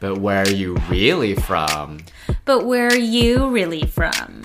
But where are you really from? But where are you really from?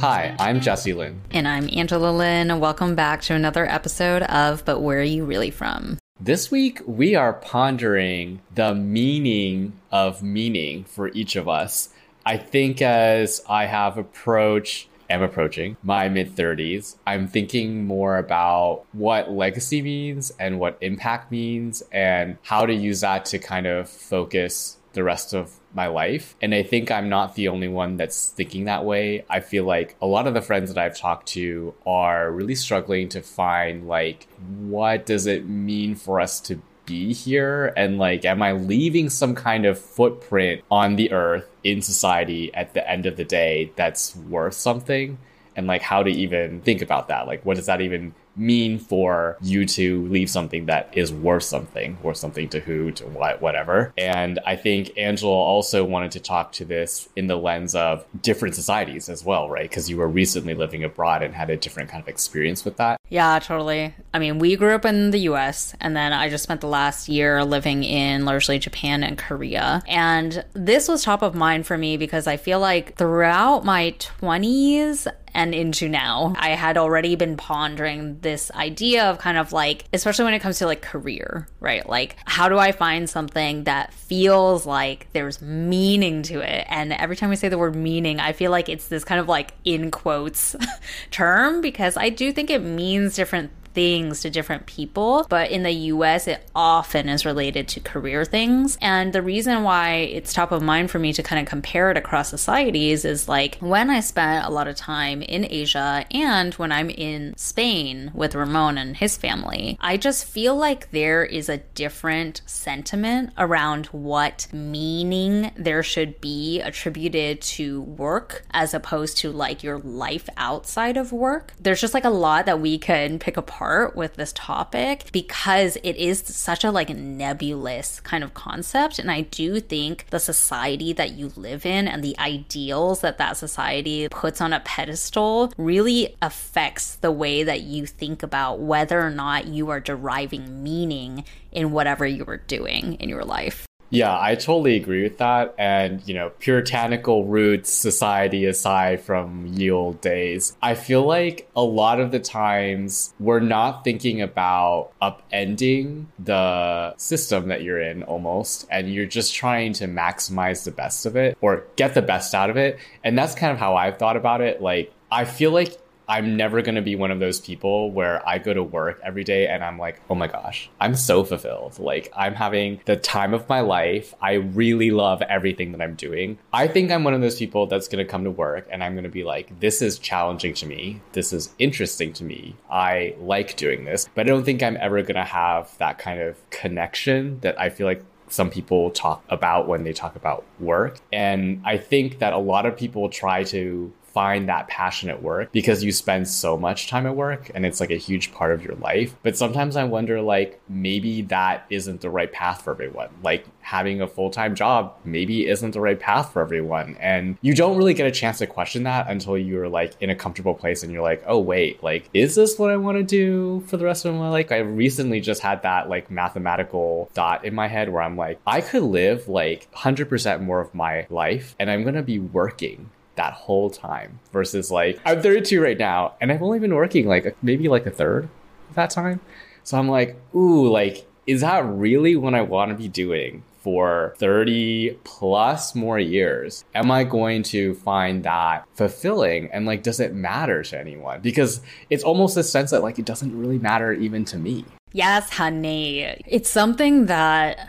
Hi, I'm Jesse Lynn. And I'm Angela Lynn. Welcome back to another episode of But Where Are You Really From? This week, we are pondering the meaning of meaning for each of us. I think as I have approached am approaching my mid 30s, I'm thinking more about what legacy means and what impact means and how to use that to kind of focus the rest of my life. And I think I'm not the only one that's thinking that way. I feel like a lot of the friends that I've talked to are really struggling to find like what does it mean for us to be here and like am I leaving some kind of footprint on the earth in society at the end of the day that's worth something? And like how to even think about that. Like what does that even mean for you to leave something that is worth something, or something to who, to what, whatever. And I think Angela also wanted to talk to this in the lens of different societies as well, right? Because you were recently living abroad and had a different kind of experience with that. Yeah, totally. I mean, we grew up in the US, and then I just spent the last year living in largely Japan and Korea. And this was top of mind for me because I feel like throughout my 20s, and into now. I had already been pondering this idea of kind of like, especially when it comes to like career, right? Like, how do I find something that feels like there's meaning to it? And every time we say the word meaning, I feel like it's this kind of like in quotes term because I do think it means different things to different people, but in the US, it often is related to career things. And the reason why it's top of mind for me to kind of compare it across societies is like when I spent a lot of time in Asia and when I'm in Spain with Ramon and his family, I just feel like there is a different sentiment around what meaning there should be attributed to work as opposed to like your life outside of work. There's just like a lot that we can pick apart with this topic because it is such a like nebulous kind of concept. And i do think the society that you live in and the ideals that that society puts on a pedestal really affects the way that you think about whether or not you are deriving meaning in whatever you are doing in your life yeah, I totally agree with that. And, you know, puritanical roots society aside from ye old days, I feel like a lot of the times we're not thinking about upending the system that you're in almost, and you're just trying to maximize the best of it or get the best out of it. And that's kind of how I've thought about it. Like, I feel like I'm never going to be one of those people where I go to work every day and I'm like, oh my gosh, I'm so fulfilled. Like, I'm having the time of my life. I really love everything that I'm doing. I think I'm one of those people that's going to come to work and I'm going to be like, this is challenging to me. This is interesting to me. I like doing this, but I don't think I'm ever going to have that kind of connection that I feel like some people talk about when they talk about work. And I think that a lot of people try to find that passion at work because you spend so much time at work and it's like a huge part of your life. But sometimes I wonder like maybe that isn't the right path for everyone. Like having a full-time job maybe isn't the right path for everyone. And you don't really get a chance to question that until you're like in a comfortable place and you're like, "Oh wait, like is this what I want to do for the rest of my life?" I recently just had that like mathematical thought in my head where I'm like, I could live like 100% more of my life and I'm going to be working that whole time versus like I'm 32 right now and I've only been working like maybe like a third of that time. So I'm like, ooh, like, is that really what I want to be doing for 30 plus more years? Am I going to find that fulfilling? And like, does it matter to anyone? Because it's almost a sense that like it doesn't really matter even to me. Yes, honey. It's something that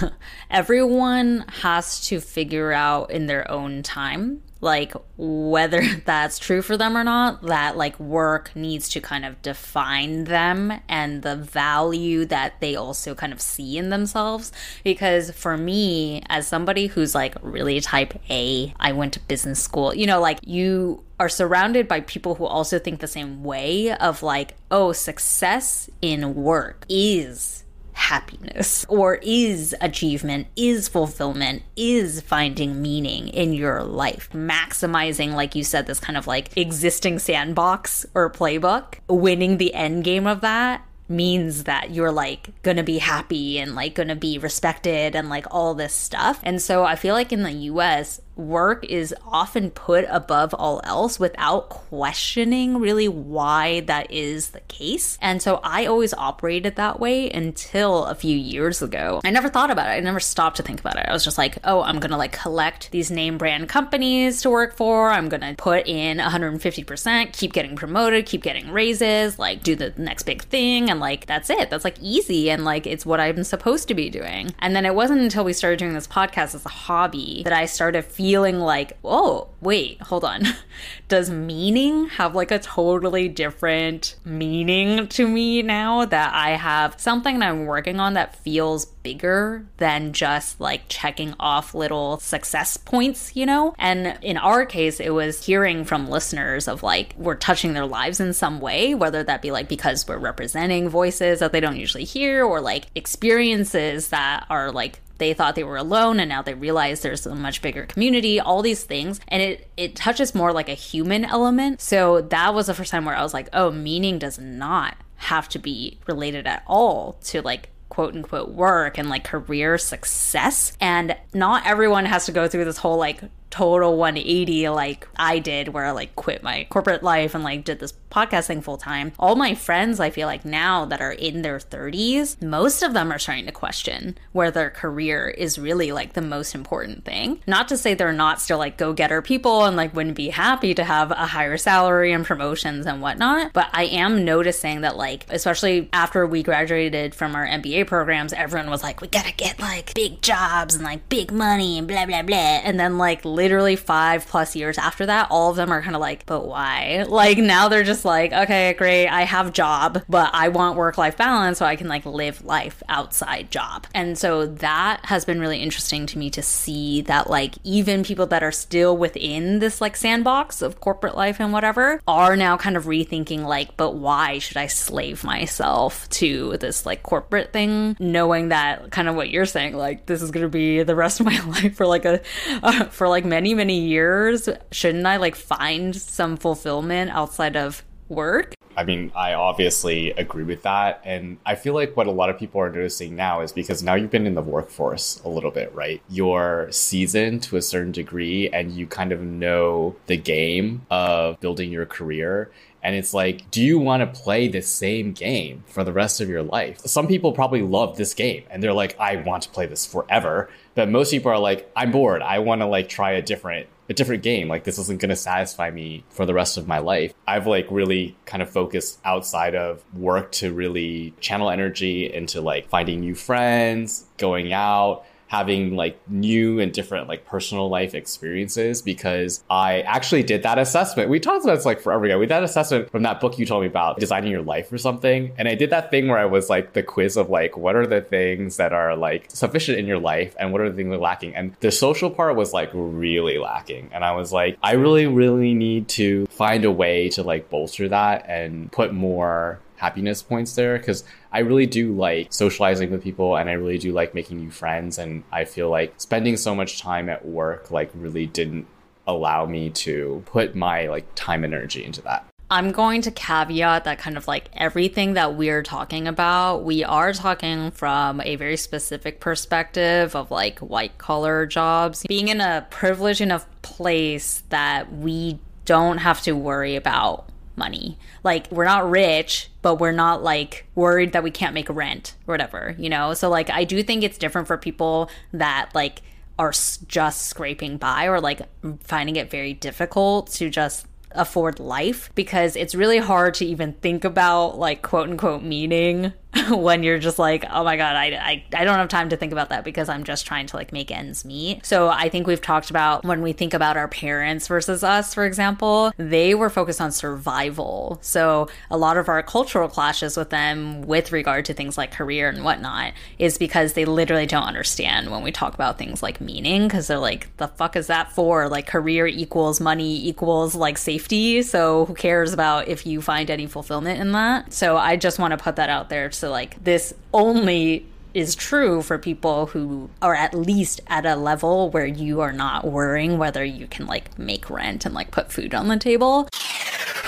everyone has to figure out in their own time like whether that's true for them or not that like work needs to kind of define them and the value that they also kind of see in themselves. Because for me as somebody who's like really type A I went to business school. You know like you are surrounded by people who also think the same way of like oh success in work is happiness or is achievement, is fulfillment, is finding meaning in your life. Maximizing, like you said, this kind of like existing sandbox or playbook, winning the end game of that means that you're like gonna be happy and like gonna be respected and like all this stuff. And so I feel like in the US, work is often put above all else without questioning really why that is the case. And so I always operated that way until a few years ago. I never thought about it. I never stopped to think about it. I was just like, oh, I'm going to like collect these name brand companies to work for. I'm going to put in 150%, keep getting promoted, keep getting raises, like do the next big thing. And like, that's it. That's like easy. And like, it's what I'm supposed to be doing. And then it wasn't until we started doing this podcast as a hobby that I started feeling feeling like, oh, wait, hold on. Does meaning have like a totally different meaning to me now that I have something I'm working on that feels bigger than just like checking off little success points, you know? And in our case, it was hearing from listeners of like, we're touching their lives in some way, whether that be like because we're representing voices that they don't usually hear or like experiences that are like they thought they were alone and now they realize there's a much bigger community, all these things. And it, it touches more like a human element. So that was the first time where I was like, oh, meaning does not have to be related at all to like quote unquote work and like career success. And not everyone has to go through this whole like total 180 like I did where I like quit my corporate life and like did this podcasting full time. All my friends I feel like now that are in their 30s, most of them are starting to question where their career is really like the most important thing. Not to say they're not still like go-getter people and like wouldn't be happy to have a higher salary and promotions and whatnot, but I am noticing that like especially after we graduated from our MBA programs, everyone was like we got to get like big jobs and like big money and blah blah blah. And then like literally five plus years after that, all of them are kind of like, but why? Like now they're just like, okay, great, I have job, but I want work life balance so I can like live life outside job. And so that has been really interesting to me to see that like even people that are still within this like sandbox of corporate life and whatever are now kind of rethinking like, but why should I slave myself to this like corporate thing, knowing that kind of what you're saying, like this is to be the rest of my life for like a, uh, for like many, many years, shouldn't I like find some fulfillment outside of work? I mean, I obviously agree with that. And I feel like what a lot of people are noticing now is because now you've been in the workforce a little bit, right? You're seasoned to a certain degree and you kind of know the game of building your career. And it's like, do you want to play the same game for the rest of your life? Some people probably love this game and they're like, I want to play this forever. But most people are like, I'm bored. I want to like try a different a different game. Like this isn't going to satisfy me for the rest of my life. I've like really kind of focused outside of work to really channel energy into like finding new friends, going out, having like new and different like personal life experiences because I actually did that assessment. We talked about this like forever ago. We did that assessment from that book you told me about, designing your life or something. And I did that thing where I was like the quiz of like what are the things that are like sufficient in your life and what are the things that are lacking. And the social part was like really lacking. And I was like, I really, really need to find a way to like bolster that and put more happiness points there because I really do like socializing with people and I really do like making new friends. And I feel like spending so much time at work like really didn't allow me to put my like time and energy into that. I'm going to caveat that kind of like everything that we're talking about, we are talking from a very specific perspective of like white collar jobs, being in a privileged enough place that we don't have to worry about money. Like we're not rich, but we're not like worried that we can't make rent or whatever, you know? So like I do think it's different for people that like are just scraping by or like finding it very difficult to just afford life because it's really hard to even think about like quote unquote meaning when you're just like, oh my God, I, I, I don't have time to think about that because I'm just trying to like make ends meet. So I think we've talked about when we think about our parents versus us, for example, they were focused on survival. So a lot of our cultural clashes with them with regard to things like career and whatnot is because they literally don't understand when we talk about things like meaning because they're like, the fuck is that for? Like career equals money equals like safety. So who cares about if you find any fulfillment in that? So I just want to put that out there so, like, this only is true for people who are at least at a level where you are not worrying whether you can like make rent and like put food on the table.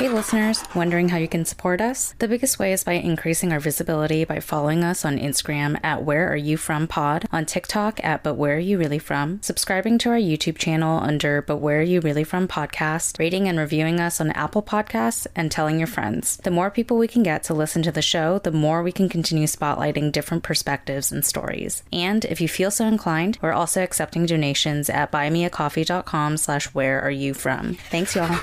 Hey listeners, wondering how you can support us? The biggest way is by increasing our visibility by following us on Instagram at Where Are You From Pod, on TikTok at But Where Are You Really From, subscribing to our YouTube channel under But Where Are You Really From podcast, rating and reviewing us on Apple Podcasts, and telling your friends. The more people we can get to listen to the show, the more we can continue spotlighting different perspectives and stories. And if you feel so inclined, we're also accepting donations at buymeacoffee.com slash where are you from. Thanks y'all.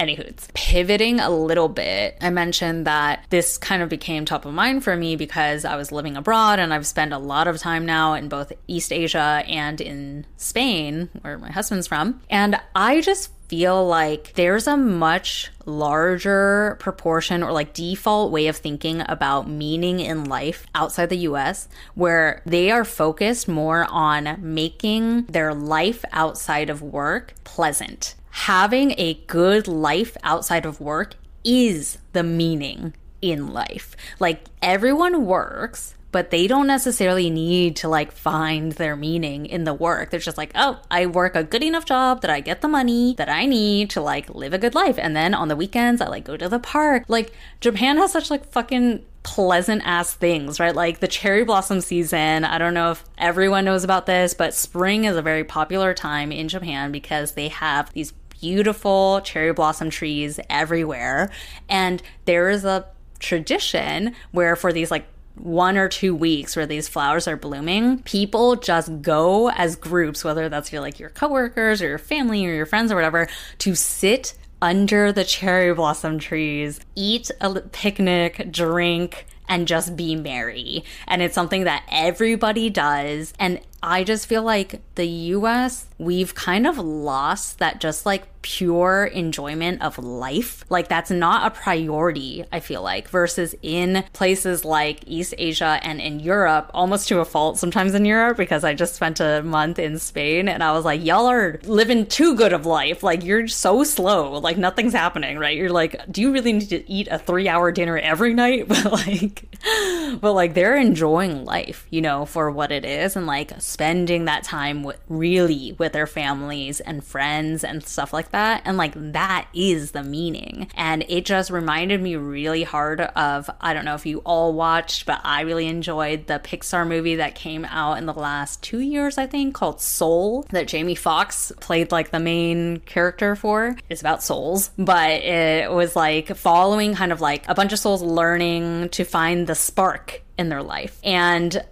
Anywho, pivoting a little bit, I mentioned that this kind of became top of mind for me because I was living abroad and I've spent a lot of time now in both East Asia and in Spain, where my husband's from. And I just feel like there's a much larger proportion or like default way of thinking about meaning in life outside the US where they are focused more on making their life outside of work pleasant having a good life outside of work is the meaning in life. Like everyone works, but they don't necessarily need to like find their meaning in the work. They're just like, oh, I work a good enough job that I get the money that I need to like live a good life. And then on the weekends, I like go to the park. Like Japan has such like fucking pleasant ass things, right? Like the cherry blossom season. I don't know if everyone knows about this, but spring is a very popular time in Japan because they have these beautiful cherry blossom trees everywhere. And there is a tradition where for these like one or two weeks where these flowers are blooming, people just go as groups, whether that's your like your coworkers or your family or your friends or whatever, to sit under the cherry blossom trees, eat a picnic, drink, and just be merry. And it's something that everybody does. And I just feel like the US, we've kind of lost that just like pure enjoyment of life. Like that's not a priority, I feel like, versus in places like East Asia and in Europe, almost to a fault sometimes in Europe, because I just spent a month in Spain and I was like, y'all are living too good of life. Like you're so slow. Like nothing's happening, right? You're like, do you really need to eat a three hour dinner every night? But like, but like they're enjoying life, you know, for what it is and like spending that time with really with their families and friends and stuff like that. And like that is the meaning. And it just reminded me really hard of I don't know if you all watched, but I really enjoyed the Pixar movie that came out in the last two years, I think, called Soul, that Jamie Foxx played like the main character for. It's about souls, but it was like following kind of like a bunch of souls learning to find the spark in their life. And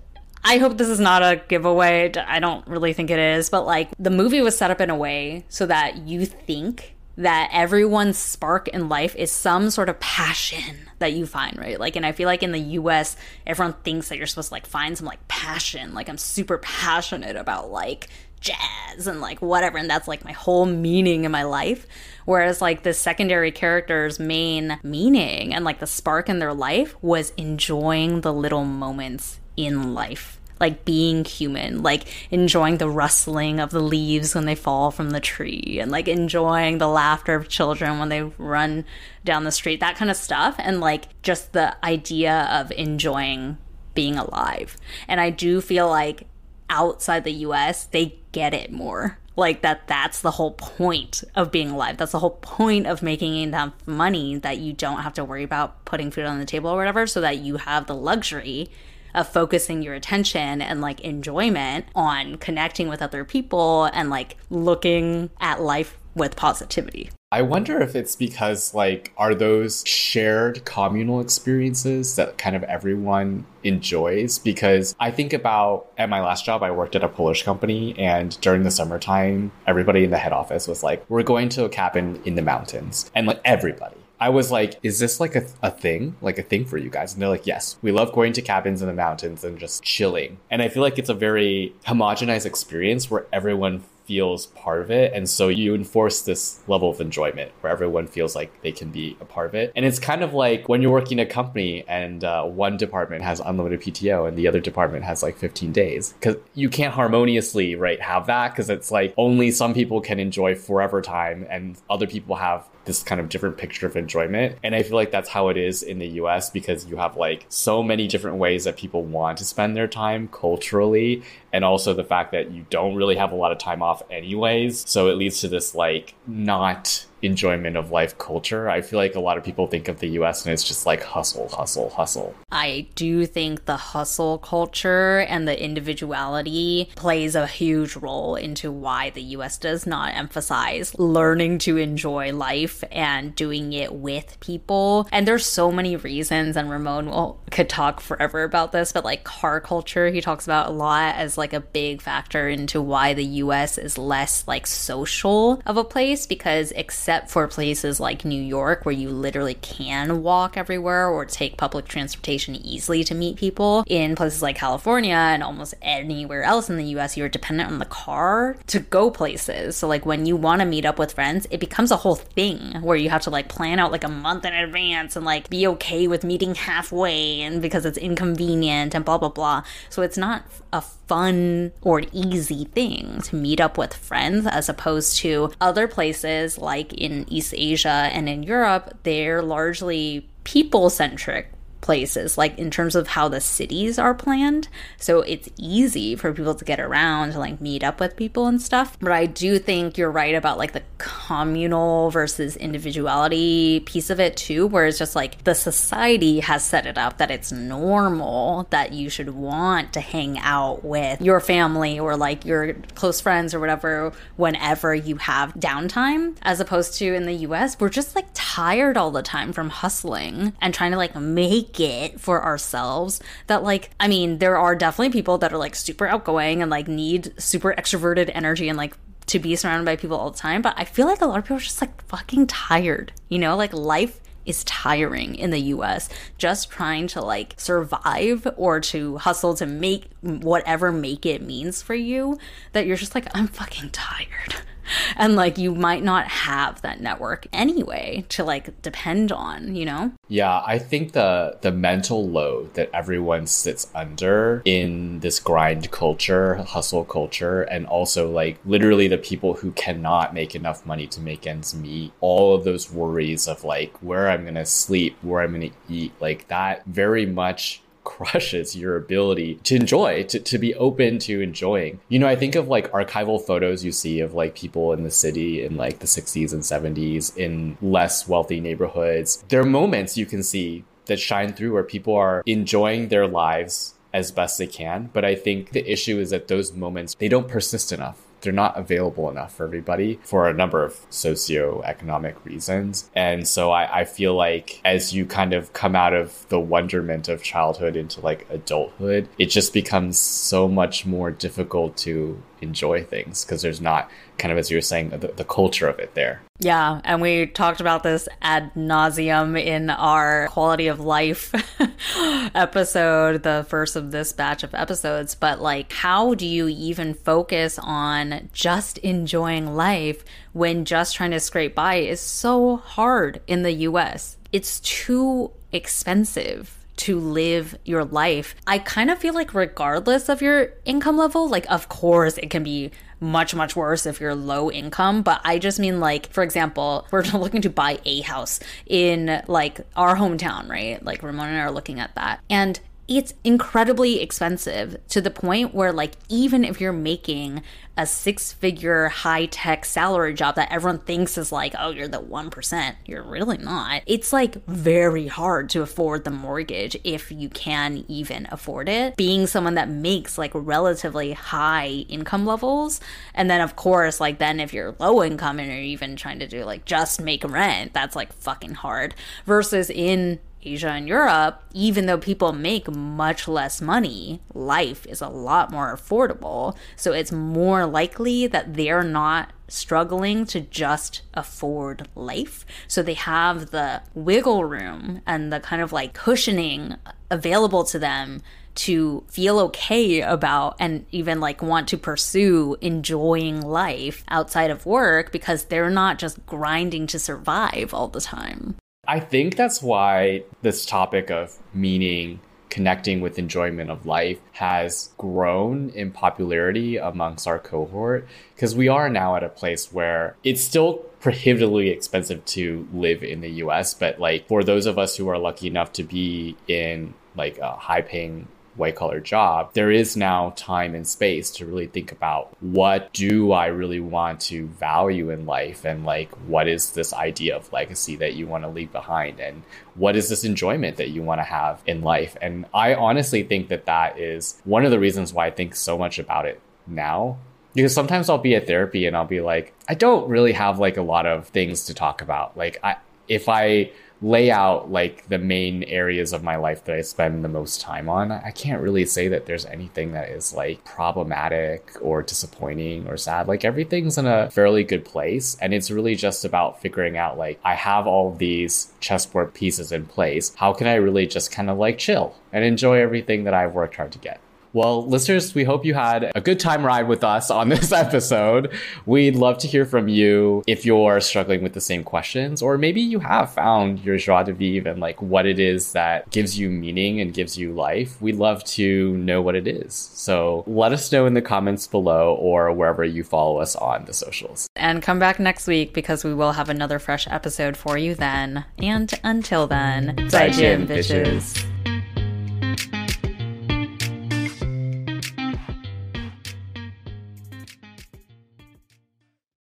I hope this is not a giveaway. I don't really think it is, but like the movie was set up in a way so that you think that everyone's spark in life is some sort of passion that you find, right? Like, and I feel like in the US, everyone thinks that you're supposed to like find some like passion. Like, I'm super passionate about like jazz and like whatever. And that's like my whole meaning in my life. Whereas like the secondary character's main meaning and like the spark in their life was enjoying the little moments in life like being human, like enjoying the rustling of the leaves when they fall from the tree, and like enjoying the laughter of children when they run down the street, that kind of stuff. And like just the idea of enjoying being alive. And I do feel like outside the US, they get it more. Like that that's the whole point of being alive. That's the whole point of making enough money that you don't have to worry about putting food on the table or whatever so that you have the luxury of focusing your attention and like enjoyment on connecting with other people and like looking at life with positivity. I wonder if it's because, like, are those shared communal experiences that kind of everyone enjoys? Because I think about at my last job, I worked at a Polish company, and during the summertime, everybody in the head office was like, We're going to a cabin in the mountains. And like, everybody. I was like, is this like a, a thing? Like a thing for you guys? And they're like, yes, we love going to cabins in the mountains and just chilling. And I feel like it's a very homogenized experience where everyone feels part of it. And so you enforce this level of enjoyment where everyone feels like they can be a part of it. And it's kind of like when you're working a company and uh, one department has unlimited PTO and the other department has like 15 days because you can't harmoniously, right, have that because it's like only some people can enjoy forever time and other people have this kind of different picture of enjoyment. And I feel like that's how it is in the US because you have like so many different ways that people want to spend their time culturally. And also the fact that you don't really have a lot of time off anyways. So it leads to this like not enjoyment of life culture. I feel like a lot of people think of the US and it's just like hustle, hustle, hustle. I do think the hustle culture and the individuality plays a huge role into why the US does not emphasize learning to enjoy life and doing it with people. And there's so many reasons, and Ramon will, could talk forever about this, but like car culture, he talks about a lot as like a big factor into why the US is less like social of a place because except for places like New York where you literally can walk everywhere or take public transportation easily to meet people, in places like California and almost anywhere else in the US, you're dependent on the car to go places. So, like, when you want to meet up with friends, it becomes a whole thing where you have to like plan out like a month in advance and like be okay with meeting halfway and because it's inconvenient and blah, blah, blah. So, it's not a fun or easy thing to meet up with friends as opposed to other places like in East Asia and in Europe, they're largely people centric places, like in terms of how the cities are planned. So it's easy for people to get around to like meet up with people and stuff. But I do think you're right about like the communal versus individuality piece of it too, where it's just like the society has set it up that it's normal that you should want to hang out with your family or like your close friends or whatever whenever you have downtime, as opposed to in the US, we're just like tired all the time from hustling and trying to like make it for ourselves that like i mean there are definitely people that are like super outgoing and like need super extroverted energy and like to be surrounded by people all the time but i feel like a lot of people are just like fucking tired you know? Like life is tiring in the US just trying to like survive or to hustle to make whatever make it means for you that you're just like I'm fucking tired and like you might not have that network anyway to like depend on you know? Yeah i think the the mental load that everyone sits under in this grind culture hustle culture and also like literally the people who cannot make enough money to make ends meet all of those worries of like where i'm gonna sleep where i'm gonna eat like that very much crushes your ability to enjoy, to, to be open to enjoying. You know, I think of like archival photos you see of like people in the city in like the 60s and 70s in less wealthy neighborhoods. There are moments you can see that shine through where people are enjoying their lives as best they can. But I think the issue is that those moments, they don't persist enough they're not available enough for everybody for a number of socioeconomic reasons. And so I, I feel like as you kind of come out of the wonderment of childhood into like adulthood, it just becomes so much more difficult to enjoy things because there's not kind of as you were saying the, the, culture of it there. Yeah and we talked about this ad nauseum in our quality of life episode the first of this batch of episodes but like how do you even focus on just enjoying life when just trying to scrape by is so hard in the us it's too expensive to live your life. I kind of feel like, regardless of your income level, like, of course, it can be much, much worse if you're low income. But I just mean, like, for example, we're looking to buy a house in like our hometown, right? Like, Ramon and I are looking at that. And it's incredibly expensive to the point where like even if you're making a six figure high tech salary job that everyone thinks is like oh you're the 1% you're really not. It's like very hard to afford the mortgage if you can even afford it. Being someone that makes like relatively high income levels and then of course like then if you're low income and you're even trying to do like just make rent that's like fucking hard versus in Asia and Europe, even though people make much less money, life is a lot more affordable. So it's more likely that they're not struggling to just afford life. So they have the wiggle room and the kind of like cushioning available to them to feel okay about and even like want to pursue enjoying life outside of work because they're not just grinding to survive all the time. I think that's why this topic of meaning connecting with enjoyment of life has grown in popularity amongst our cohort because we are now at a place where it's still prohibitively expensive to live in the US but like for those of us who are lucky enough to be in like a high paying white collar job, there is now time and space to really think about what do I really want to value in life and like what is this idea of legacy that you want to leave behind and what is this enjoyment that you want to have in life. And I honestly think that that is one of the reasons why I think so much about it now because sometimes I'll be at therapy and I'll be like, I don't really have like a lot of things to talk about. Like I if I lay out like the main areas of my life that I spend the most time on, I can't really say that there's anything that is like problematic or disappointing or sad. Like everything's in a fairly good place. And it's really just about figuring out like, I have all these chessboard pieces in place. How can I really just kind of like chill and enjoy everything that I've worked hard to get? Well, listeners, we hope you had a good time ride with us on this episode. We'd love to hear from you if you're struggling with the same questions, or maybe you have found your joie de vivre and like what it is that gives you meaning and gives you life. We'd love to know what it is. So let us know in the comments below or wherever you follow us on the socials. And come back next week because we will have another fresh episode for you then. And until then, 再见, bitches.